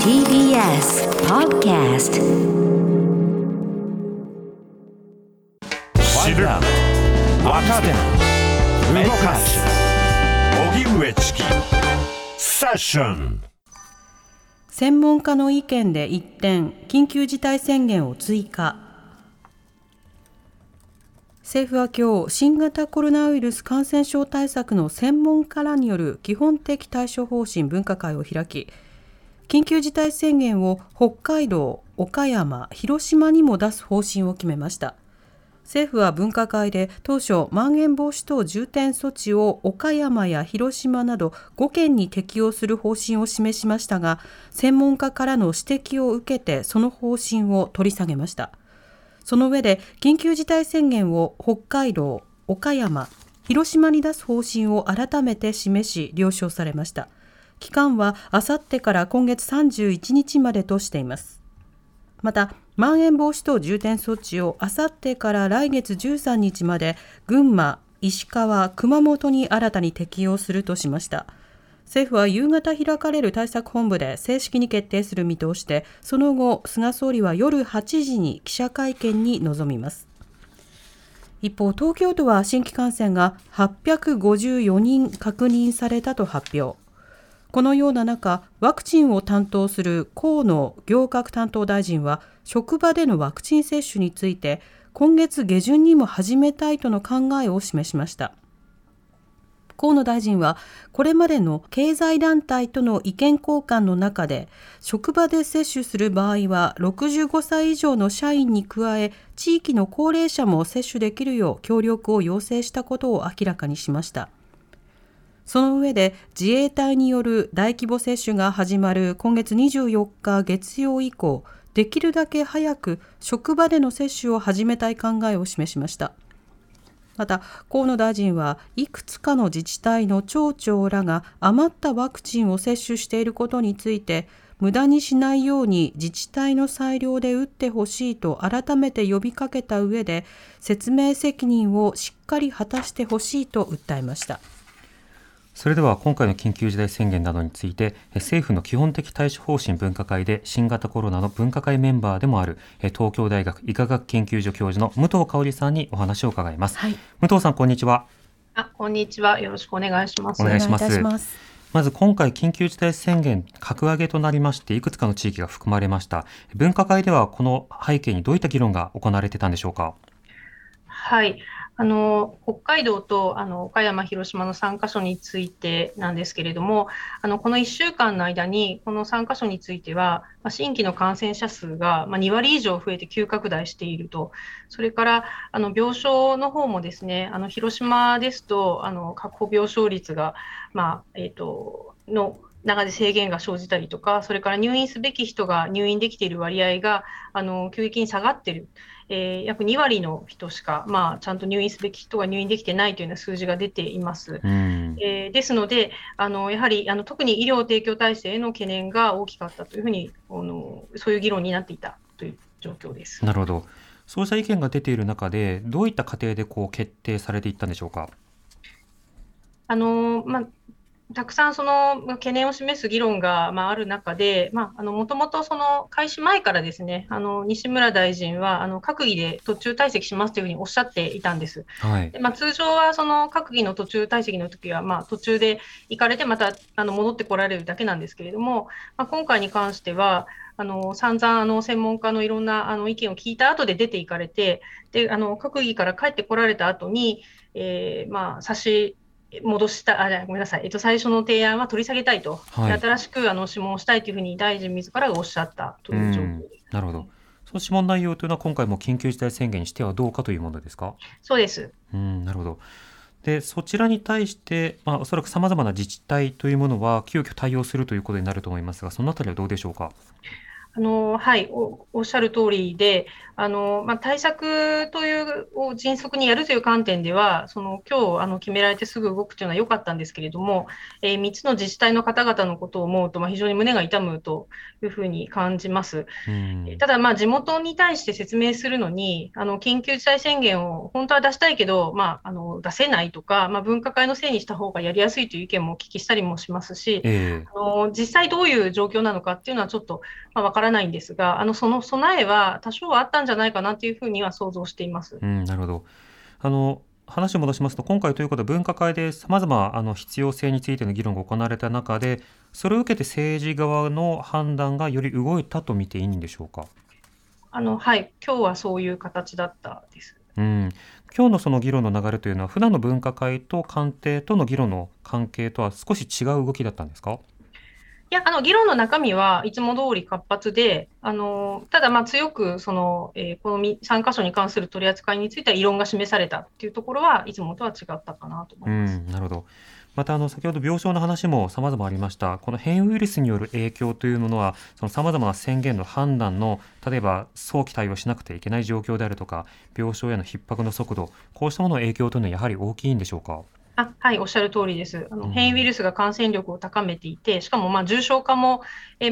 TBS Podcast. 知る若手動かす荻上チキセッション専門家の意見で一転緊急事態宣言を追加政府は今日新型コロナウイルス感染症対策の専門家らによる基本的対処方針分科会を開き緊急事態宣言を北海道、岡山、広島にも出す方針を決めました。政府は分科会で当初まん延防止等重点措置を岡山や広島など5県に適用する方針を示しましたが専門家からの指摘を受けてその方針を取り下げました。その上で緊急事態宣言を北海道、岡山、広島に出す方針を改めて示し了承されました。期間はあさってから今月31日までとしています。またまん延防止等重点措置をあさってから来月13日まで群馬、石川、熊本に新たに適用するとしました。政府は夕方開かれる対策本部で正式に決定する見通しでその後菅総理は夜8時に記者会見に臨みます。一方東京都は新規感染が854人確認されたと発表。このような中ワクチンを担当する河野行革担当大臣は職場でのワクチン接種について今月下旬にも始めたいとの考えを示しました。河野大臣はこれまでの経済団体との意見交換の中で職場で接種する場合は65歳以上の社員に加え地域の高齢者も接種できるよう協力を要請したことを明らかにしました。その上で自衛隊による大規模接種が始まる今月24日月曜以降できるだけ早く職場での接種を始めたい考えを示しました。また河野大臣はいくつかの自治体の町長らが余ったワクチンを接種していることについて無駄にしないように自治体の裁量で打ってほしいと改めて呼びかけた上で説明責任をしっかり果たしてほしいと訴えました。それでは今回の緊急事態宣言などについて政府の基本的対処方針分科会で新型コロナの分科会メンバーでもある東京大学医科学研究所教授の武藤香織さんにお話を伺います、はい、武藤さんこんにちは。あこんにちは。よろしくお願いします。お願いします。まず今回緊急事態宣言格上げとなりましていくつかの地域が含まれました。分科会ではこの背景にどういった議論が行われてたんでしょうか？はいあの北海道とあの岡山、広島の3カ所についてなんですけれども、あのこの1週間の間に、この3カ所については、まあ、新規の感染者数が、まあ、2割以上増えて急拡大していると、それからあの病床の方もですね、あの広島ですと、あの確保病床率が、まあえーと、の中で制限が生じたりとか、それから入院すべき人が入院できている割合があの急激に下がっている。えー、約2割の人しか、まあ、ちゃんと入院すべき人が入院できてないというような数字が出ています。うん、えー、ですので、あのやはりあの特に医療提供体制への懸念が大きかったというふうにあの、そういう議論になっていたという状況です。なるほど。そうした意見が出ている中で、どういった過程でこう決定されていったんでしょうか？あのまあ、たくさんその懸念を示す議論が、まあ、ある中で、もともとその開始前からですね、あの西村大臣はあの閣議で途中退席しますというふうにおっしゃっていたんです。はい、でまあ、通常はその閣議の途中退席の時は、まあ、途中で行かれて、またあの戻ってこられるだけなんですけれども、まあ、今回に関しては、あの散々あの専門家のいろんなあの意見を聞いた後で出て行かれて、であの閣議から帰ってこられた後に、えーまあ、差し戻したあごめんなさい、えっと、最初の提案は取り下げたいと、はい、新しくあの諮問したいというふうに大臣自らがおっしゃったという状況。です。なるほど。その諮問内容というのは今回も緊急事態宣言にしてはどうかというものですか？そうです。うんなるほど。でそちらに対して、まあ、おそらくさまざまな自治体というものは急遽対応するということになると思いますがそのあたりはどうでしょうか？あのはい。お、おっしゃる通りで、あのまあ、対策というを迅速にやるという観点では、その今日あの決められてすぐ動くというのは良かったんですけれども、えー、3つの自治体の方々のことを思うと、まあ、非常に胸が痛むというふうに感じます。ただ、まあ、地元に対して説明するのに、あの緊急事態宣言を本当は出したいけど、まあ、あの出せないとか、まあ、分科会のせいにした方がやりやすいという意見もお聞きしたりもしますし、えー、あの実際どういう状況なのかっていうのはちょっと、まあ、分からないんですが、あのその備えは多少はあったんじゃないかなというふうには想像しています。うん、なるほどあの話を戻しますと今回ということで分科会でさまざまあの必要性についての議論が行われた中でそれを受けて政治側の判断がより動いたと見ていいんでしょうか？あのはい今日はそういう形だったです。うん、今日のその議論の流れというのは普段の分科会と官邸との議論の関係とは少し違う動きだったんですか？いや、あの、議論の中身はいつも通り活発で、あの、ただ、まあ、強く、その、えー、この3箇所に関する取り扱いについては異論が示されたっていうところはいつもとは違ったかなと思います。なるほど。またあの先ほど病床の話も様々ありました。この変異ウイルスによる影響というものは、その様々な宣言の判断の例えば早期対応しなくてはいけない状況であるとか、病床への逼迫の速度、こうしたものの影響というのはやはり大きいんでしょうか？あはい、おっしゃる通りです。あの変異ウイルスが感染力を高めていて、しかもまあ重症化も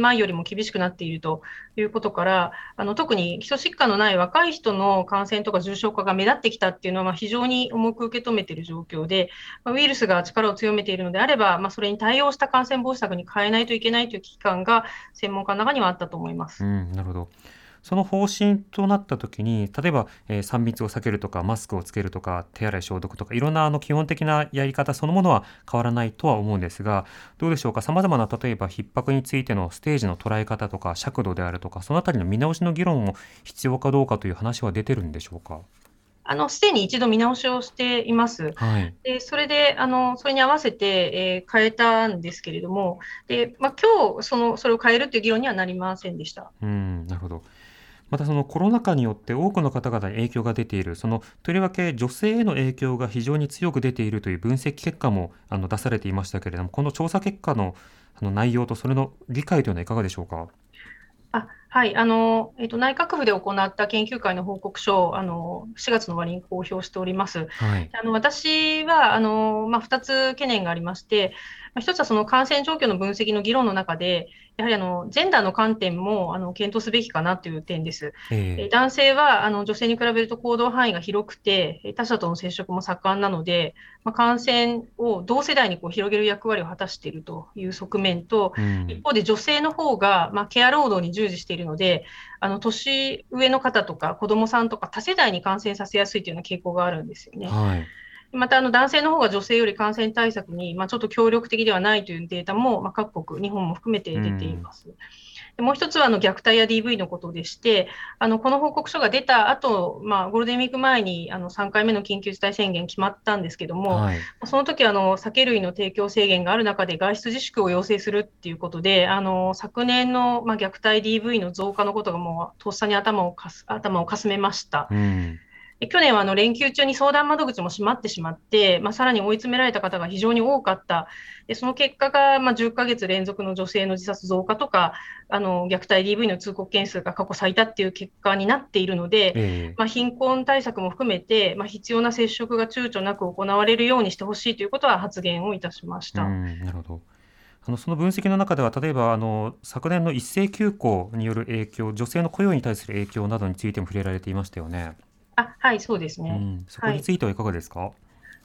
前よりも厳しくなっているということから、あの特に基礎疾患のない若い人の感染とか重症化が目立ってきたっていうのはま非常に重く受け止めている状況で、まウイルスが力を強めているのであれば、まあ、それに対応した感染防止策に変えないといけないという危機感が専門家の中にはあったと思います。うん、なるほどその方針となった時に例えば、えー、3密を避けるとかマスクをつけるとか手洗い消毒とかいろんなあの基本的なやり方そのものは変わらないとは思うんですがどうでしょうか？さまざまな例えば逼迫についてのステージの捉え方とか尺度であるとかそのあたりの見直しの議論も必要かどうかという話は出てるんでしょうか？あの、すでに一度見直しをしています。はい、で、それで、あの、それに合わせて、えー、変えたんですけれども、で、まあ、今日、その、それを変えるという議論にはなりませんでした。うん、なるほど。またそのコロナ禍によって多くの方々に影響が出ているそのとりわけ女性への影響が非常に強く出ているという分析結果もあの出されていましたけれどもこの調査結果のあの内容とそれの理解というのはいかがでしょうか？あはいあのえっと、内閣府で行った研究会の報告書をあの4月の終わりに公表しております。はい、あの私はあの、まあ、2つ懸念がありまして、まあ、1つはその感染状況の分析の議論の中で、やはりあのジェンダーの観点もあの検討すべきかなという点です。えー、男性はあの女性に比べると行動範囲が広くて、他者との接触も盛んなので、まあ、感染を同世代にこう広げる役割を果たしているという側面と、うん、一方で女性の方がまが、あ、ケア労働に従事しているので、あの年上の方とか子どもさんとか多世代に感染させやすいというような傾向があるんですよね。はいまたあの男性の方が女性より感染対策に、まあ、ちょっと協力的ではないというデータも、まあ、各国、日本も含めて出ています。でもう一つはあの虐待や DV のことでして、あのこの報告書が出た後、まあゴールデンウィーク前にあの3回目の緊急事態宣言決まったんですけども、はい、その時あの酒類の提供制限がある中で外出自粛を要請するっていうことで、あの昨年のまあ虐待 DV の増加のことがもうとっさに頭をかす頭をかすめました。うん去年はあの連休中に相談窓口も閉まってしまって、まあ、さらに追い詰められた方が非常に多かった、でその結果がまあ10ヶ月連続の女性の自殺増加とか、あの虐待 DV の通告件数が過去最多っていう結果になっているので、えー、まあ、貧困対策も含めて、まあ、必要な接触が躊躇なく行われるようにしてほしいということは発言をいたしました。なるほどあのその分析の中では例えばあの昨年の一斉休校による影響女性の雇用に対する影響などについても触れられていましたよね。あはい、そうですね。うん、そこについてはいかがですか、はい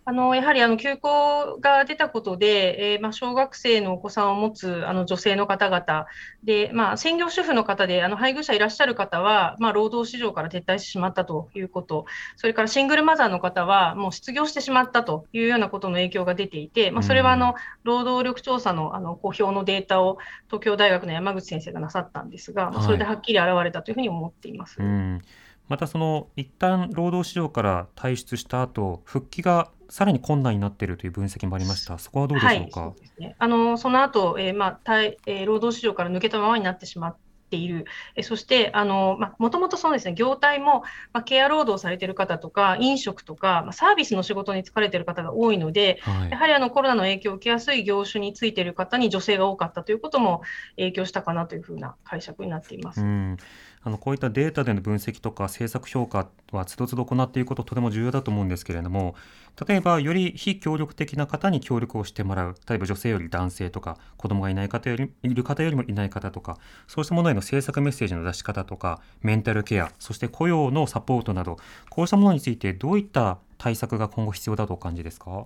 あのやはりあの休校が出たことで、えー、まあ、小学生のお子さんを持つあの女性の方々で、まあ、専業主婦の方であの配偶者いらっしゃる方は、まあ、労働市場から撤退してしまったということ、それからシングルマザーの方はもう失業してしまったというようなことの影響が出ていて、まあ、それはあの労働力調査のあの公表のデータを東京大学の山口先生がなさったんですが、まあ、それではっきり現れたというふうに思っています。はいまたその一旦労働市場から退出した後復帰がさらに困難になっているという分析もありました。そこはどうでしょうか？はい、そね、あのその後、えー、まあ対えー、労働市場から抜けたままになってしまっっている、えそしてもともとそのですね業態も、まあ、ケア労働されている方とか、飲食とか、まあ、サービスの仕事に疲れている方が多いので、はい、やはりあのコロナの影響を受けやすい業種についている方に女性が多かったということも影響したかなというふうな解釈になっています。あのこういったデータでの分析とか政策評価はつどつど行っていくこととても重要だと思うんですけれども例えばより非協力的な方に協力をしてもらう例えば女性より男性とか子供がいない方よりいる方よりもいない方とかそうしたものへの政策メッセージの出し方とかメンタルケアそして雇用のサポートなどこうしたものについてどういった対策が今後必要だとお感じですか？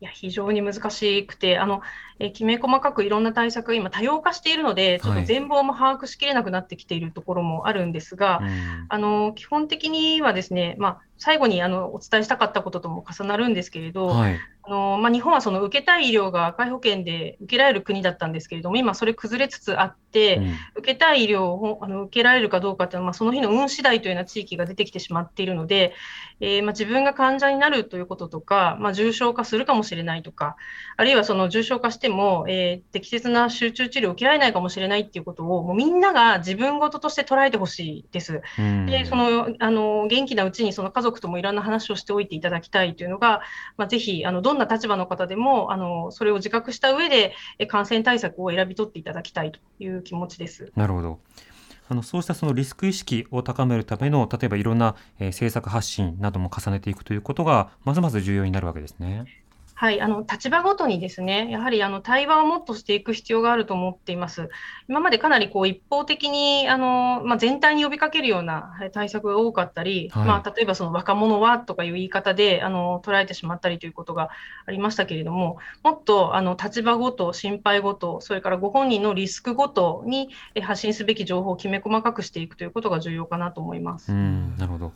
いや非常に難しくて、あのえきめ細かくいろんな対策が今、多様化しているので、ちょっと全貌も把握しきれなくなってきているところもあるんですが、はい、あの基本的にはですね、まあ、最後にあのお伝えしたかったこととも重なるんですけれど、はい、あのまあ、日本はその受けたい医療が赤い保険で受けられる国だったんですけれども、今、それ崩れつつあって、うん、受けたい医療をあの受けられるかどうかっていうのは、まあ、その日の運次第というような地域が出てきてしまっているので、えー、まあ、自分が患者になるということとか、まあ、重症化するかもしれないとか、あるいはその重症化しても、えー、適切な集中治療を受けられないかもしれないっていうことを、もうみんなが自分事として捉えてほしいです。うん、でそのあの元気なうちにその家族ともいろんな話をしておいていただきたいというのが、まあ、ぜひあのどんな立場の方でもあのそれを自覚した上で感染対策を選び取っていただきたいという気持ちです。なるほどあのそうしたそのリスク意識を高めるための例えばいろんな、えー、政策発信なども重ねていくということがますます重要になるわけですね。はい、あの立場ごとにですね、やはりあの対話をもっとしていく必要があると思っています。今までかなりこう一方的にあの、まあ、全体に呼びかけるような対策が多かったり、はい、まあ、例えばその若者はとかいう言い方であの捉えてしまったりということがありましたけれども、もっとあの立場ごと、心配ごと、それからご本人のリスクごとに発信すべき情報をきめ細かくしていくということが重要かなと思います。うんなるほど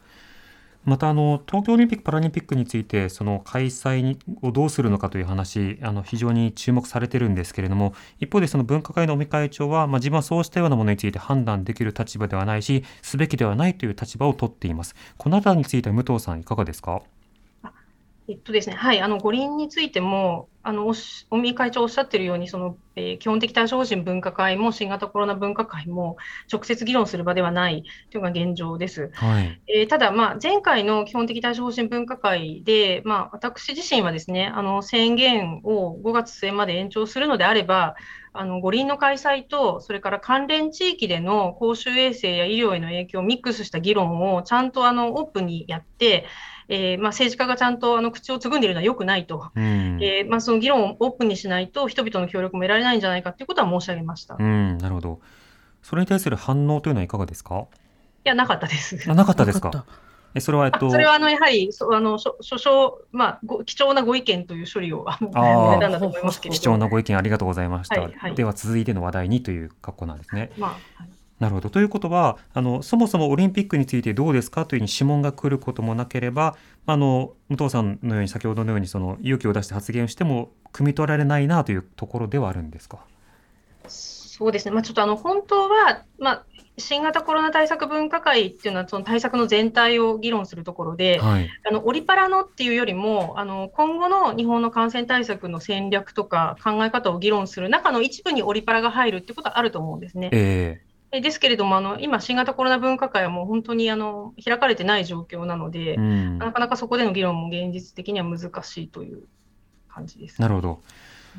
またあの東京オリンピック・パラリンピックについてその開催をどうするのかという話あの非常に注目されてるんですけれども一方でその分科会の尾身会長は、まあ、自分はそうしたようなものについて判断できる立場ではないしすべきではないという立場を取っています。このあたりについては武藤さんいかがですか？えっとですね、はい、あの五輪についても、あの尾身会長おっしゃっているように、そのえー、基本的対処方針分科会も新型コロナ分科会も直接議論する場ではないというのが現状です。はい、えー、ただ、まあ、前回の基本的対処方針分科会で、まあ、私自身はですね、あの宣言を5月末まで延長するのであれば、あの五輪の開催と、それから関連地域での公衆衛生や医療への影響をミックスした議論をちゃんとあのオープンにやって、えーまあ、政治家がちゃんとあの口をつぐんでいるのはよくないと、うん、えー、まあ、その議論をオープンにしないと、人々の協力も得られないんじゃないかということは申し上げました。うん、なるほど。それに対する反応というのはいかがですか？いや、なかったです。あなかったですか？えそれは、えっと、それはあのやはりそあの書書まあご、貴重なご意見という処理をあのだと思いますけ貴重なご意見ありがとうございました。はいはい、では続いての話題にという格好なんですね。まあはいなるほどということはあのそもそもオリンピックについてどうですかというふうに諮問が来ることもなければあの武藤さんのように先ほどのようにその勇気を出して発言しても汲み取られないなというところではあるんですか？そうですね、まあ、ちょっとあの本当は、まあ、新型コロナ対策分科会っていうのは、その対策の全体を議論するところで、はい、あのオリパラのっていうよりも、あの今後の日本の感染対策の戦略とか考え方を議論する中の一部にオリパラが入るってことはあると思うんですね。えーですけれども、あの今、新型コロナ分科会はもう本当にあの開かれてない状況なので、うん、なかなかそこでの議論も現実的には難しいという感じです。なるほど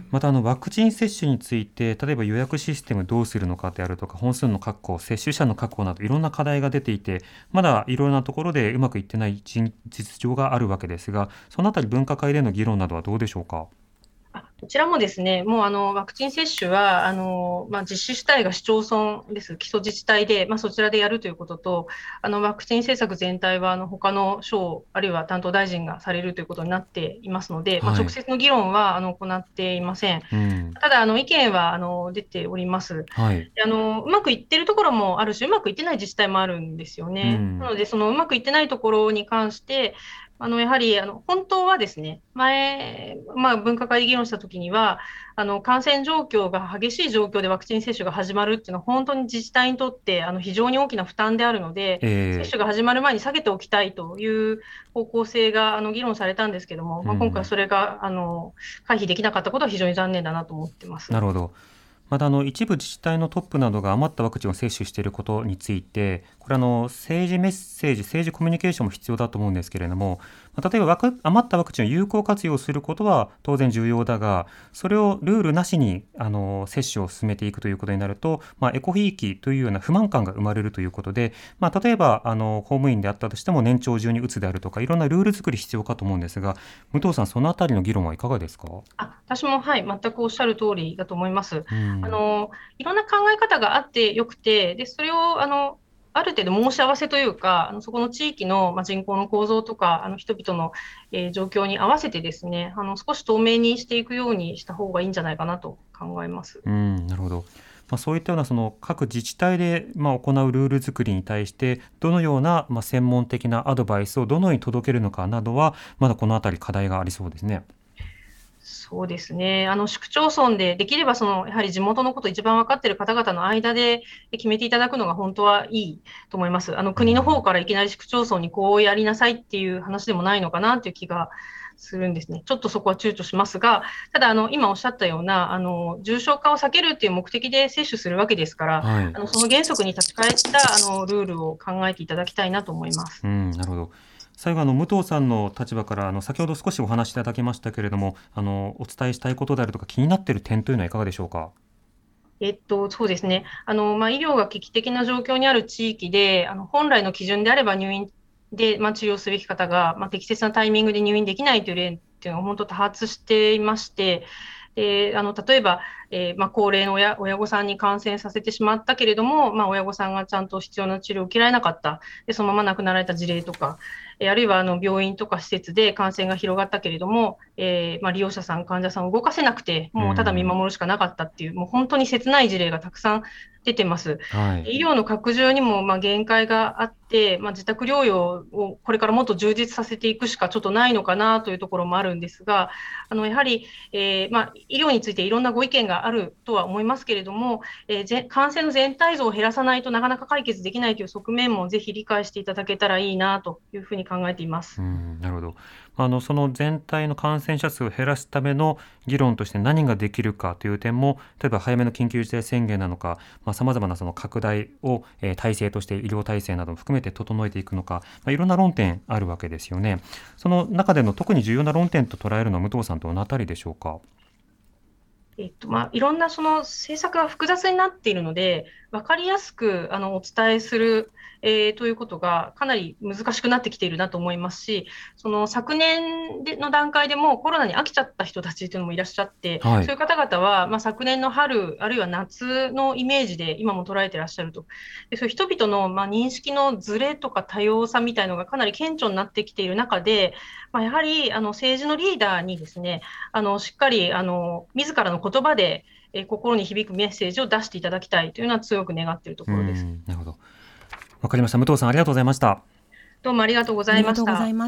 またあのワクチン接種について例えば予約システムどうするのかであるとか本数の確保接種者の確保などいろんな課題が出ていてまだいろいろなところでうまくいってない実情があるわけですがそのあたり分科会での議論などはどうでしょうか？こちらもですね、もうあのワクチン接種はあの、まあ、実施主体が市町村です、基礎自治体で、まあ、そちらでやるということと、あのワクチン政策全体はあの他の省、あるいは担当大臣がされるということになっていますので、はい、まあ、直接の議論はあの行っていません。うん、ただあの、意見はあの出ております、はい、あの。うまくいってるところもあるし、うまくいってない自治体もあるんですよね。うん、なので、そのうまくいってないところに関して、あのやはりあの本当はですね、前、まあ、分科会で議論したときには、あの感染状況が激しい状況でワクチン接種が始まるっていうのは、本当に自治体にとってあの非常に大きな負担であるので、えー、接種が始まる前に下げておきたいという方向性があの議論されたんですけども、まあ、今回それがあの回避できなかったことは非常に残念だなと思ってます。なるほどまたあの一部自治体のトップなどが余ったワクチンを接種していることについて、これあの政治メッセージ、政治コミュニケーションも必要だと思うんですけれども、例えば余ったワクチンを有効活用することは当然重要だが、それをルールなしにあの接種を進めていくということになると、まあ、エコひいきというような不満感が生まれるということで、まあ、例えばあの公務員であったとしても年長中に打つであるとか、いろんなルール作り必要かと思うんですが、武藤さん、そのあたりの議論はいかがですか？あ私も、はい、全くおっしゃる通りだと思います。うんあのいろんな考え方があってよくて、でそれをあのある程度申し合わせというか、あのそこの地域の、ま、人口の構造とか、あの人々の、え、状況に合わせてですね、あの少し透明にしていくようにした方がいいんじゃないかなと考えます。うんなるほど。まあ、そういったようなその各自治体でま行うルール作りに対してどのようなま専門的なアドバイスをどのように届けるのかなどはまだこのあたり課題がありそうですね。そうですね。あの、市区町村で、できればその、やはり地元のこと一番分かっている方々の間で決めていただくのが本当はいいと思います。あの、国の方からいきなり市区町村にこうやりなさいっていう話でもないのかなという気がするんですね。ちょっとそこは躊躇しますが、ただ、あの、今おっしゃったような、あの、重症化を避けるっていう目的で接種するわけですから、はい、あのその原則に立ち返った、あの、ルールを考えていただきたいなと思います。うん、なるほど。最後あの武藤さんの立場からあの先ほど少しお話しいただきましたけれどもあのお伝えしたいことであるとか気になっている点というのはいかがでしょうか？えっと、そうですね。あの、まあ、医療が危機的な状況にある地域で、あの、本来の基準であれば入院で、まあ、治療すべき方が、まあ、適切なタイミングで入院できないという例っていうのが本当多発していまして、で、あの、例えば、えー、まあ、高齢の親親御さんに感染させてしまったけれども、まあ、親御さんがちゃんと必要な治療を受けられなかった、でそのまま亡くなられた事例とか、あるいはあの病院とか施設で感染が広がったけれども、えー、まあ、利用者さん、患者さんを動かせなくて、もうただ見守るしかなかったっていう、もう本当に切ない事例がたくさん出てます。はい、医療の拡充にもまあ限界があって、まあ、自宅療養をこれからもっと充実させていくしかちょっとないのかなというところもあるんですが、あのやはり、えーまあ、医療についていろんなご意見があるとは思いますけれども、えー、感染の全体像を減らさないとなかなか解決できないという側面もぜひ理解していただけたらいいなというふうに考えています。なるほどあのその全体の感染者数を減らすための議論として何ができるかという点も例えば早めの緊急事態宣言なのかさまざ、まなその拡大を、えー、体制として医療体制なども含めて整えていくのか、まあ、いろんな論点あるわけですよね。その中での特に重要な論点と捉えるのは武藤さんとどのあたりでしょうか？えっとまあ、いろんなその政策が複雑になっているので、分かりやすくあのお伝えする、えー、ということがかなり難しくなってきているなと思いますし、その昨年での段階でもコロナに飽きちゃった人たちというのもいらっしゃって、はい、そういう方々は、まあ、昨年の春、あるいは夏のイメージで今も捉えてらっしゃると、でそういう人々の、まあ、認識のずれとか多様さみたいのがかなり顕著になってきている中で、まあ、やはりあの政治のリーダーにですね、あのしっかりあの自らの言葉でえ心に響くメッセージを出していただきたいというのは強く願っているところです。なるほど。わかりました。武藤さんありがとうございました。どうもありがとうございまし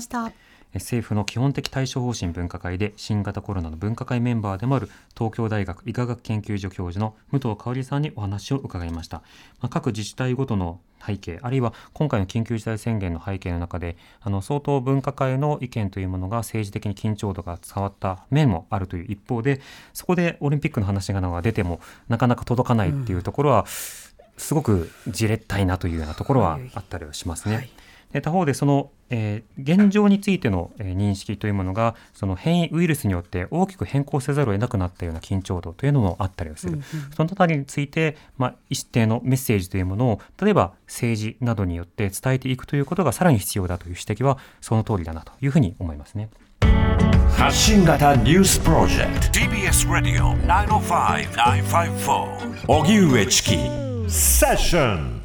た。政府の基本的対処方針分科会で新型コロナの分科会メンバーでもある東京大学医科学研究所教授の武藤香織さんにお話を伺いました、まあ、各自治体ごとの背景あるいは今回の緊急事態宣言の背景の中であの相当分科会の意見というものが政治的に緊張度が伝わった面もあるという一方でそこでオリンピックの話が出てもなかなか届かないっていうところは、すごくじれったいなというようなところはあったりはしますね。はい。で他方でその、えー、現状についての、えー、認識というものがその変異ウイルスによって大きく変更せざるを得なくなったような緊張度というのもあったりはする、うんうん、そのあたりについて、まあ、一定のメッセージというものを例えば政治などによって伝えていくということがさらに必要だという指摘はその通りだなというふうに思いますね。発信型ニュースプロジェクト。TBS ラディオ905-954荻上チキセッション